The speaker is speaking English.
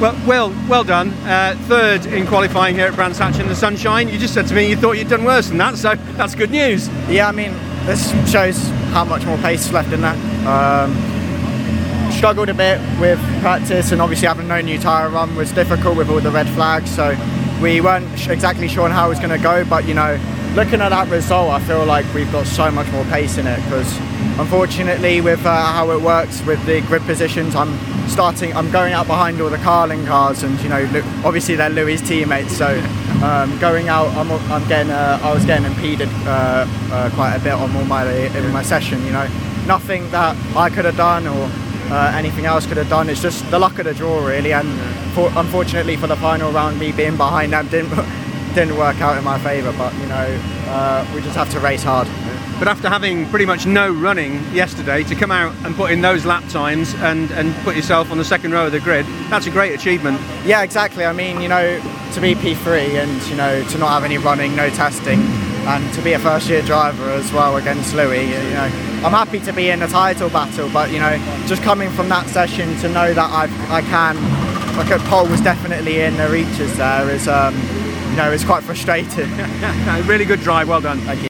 Well, well, well done. Uh, third in qualifying here at Brands Hatch in the sunshine. You just said to me you thought you'd done worse than that, so that's good news. Yeah, I mean, this shows how much more pace is left in that. Um, struggled a bit with practice, and obviously having no new tyre run was difficult with all the red flags. So we weren't exactly sure on how it was going to go, but you know, looking at that result, I feel like we've got so much more pace in it because unfortunately, with uh, how it works with the grid positions, I'm starting, I'm going out behind all the Carlin cars, and you know, obviously they're Louis' teammates, so. Um, going out, I'm, I'm getting, uh, I was getting impeded uh, uh, quite a bit on all my in my session. You know, nothing that I could have done or uh, anything else could have done. It's just the luck of the draw, really. And for, unfortunately, for the final round, me being behind them didn't didn't work out in my favour. But you know, uh, we just have to race hard. But after having pretty much no running yesterday, to come out and put in those lap times and, and put yourself on the second row of the grid, that's a great achievement. Yeah, exactly. I mean, you know, to be P3 and you know to not have any running, no testing, and to be a first-year driver as well against Louis, you know, I'm happy to be in a title battle. But you know, just coming from that session to know that I I can, like at Pole was definitely in the reaches there is, um, you know, it's quite frustrating. really good drive, well done. Thank you.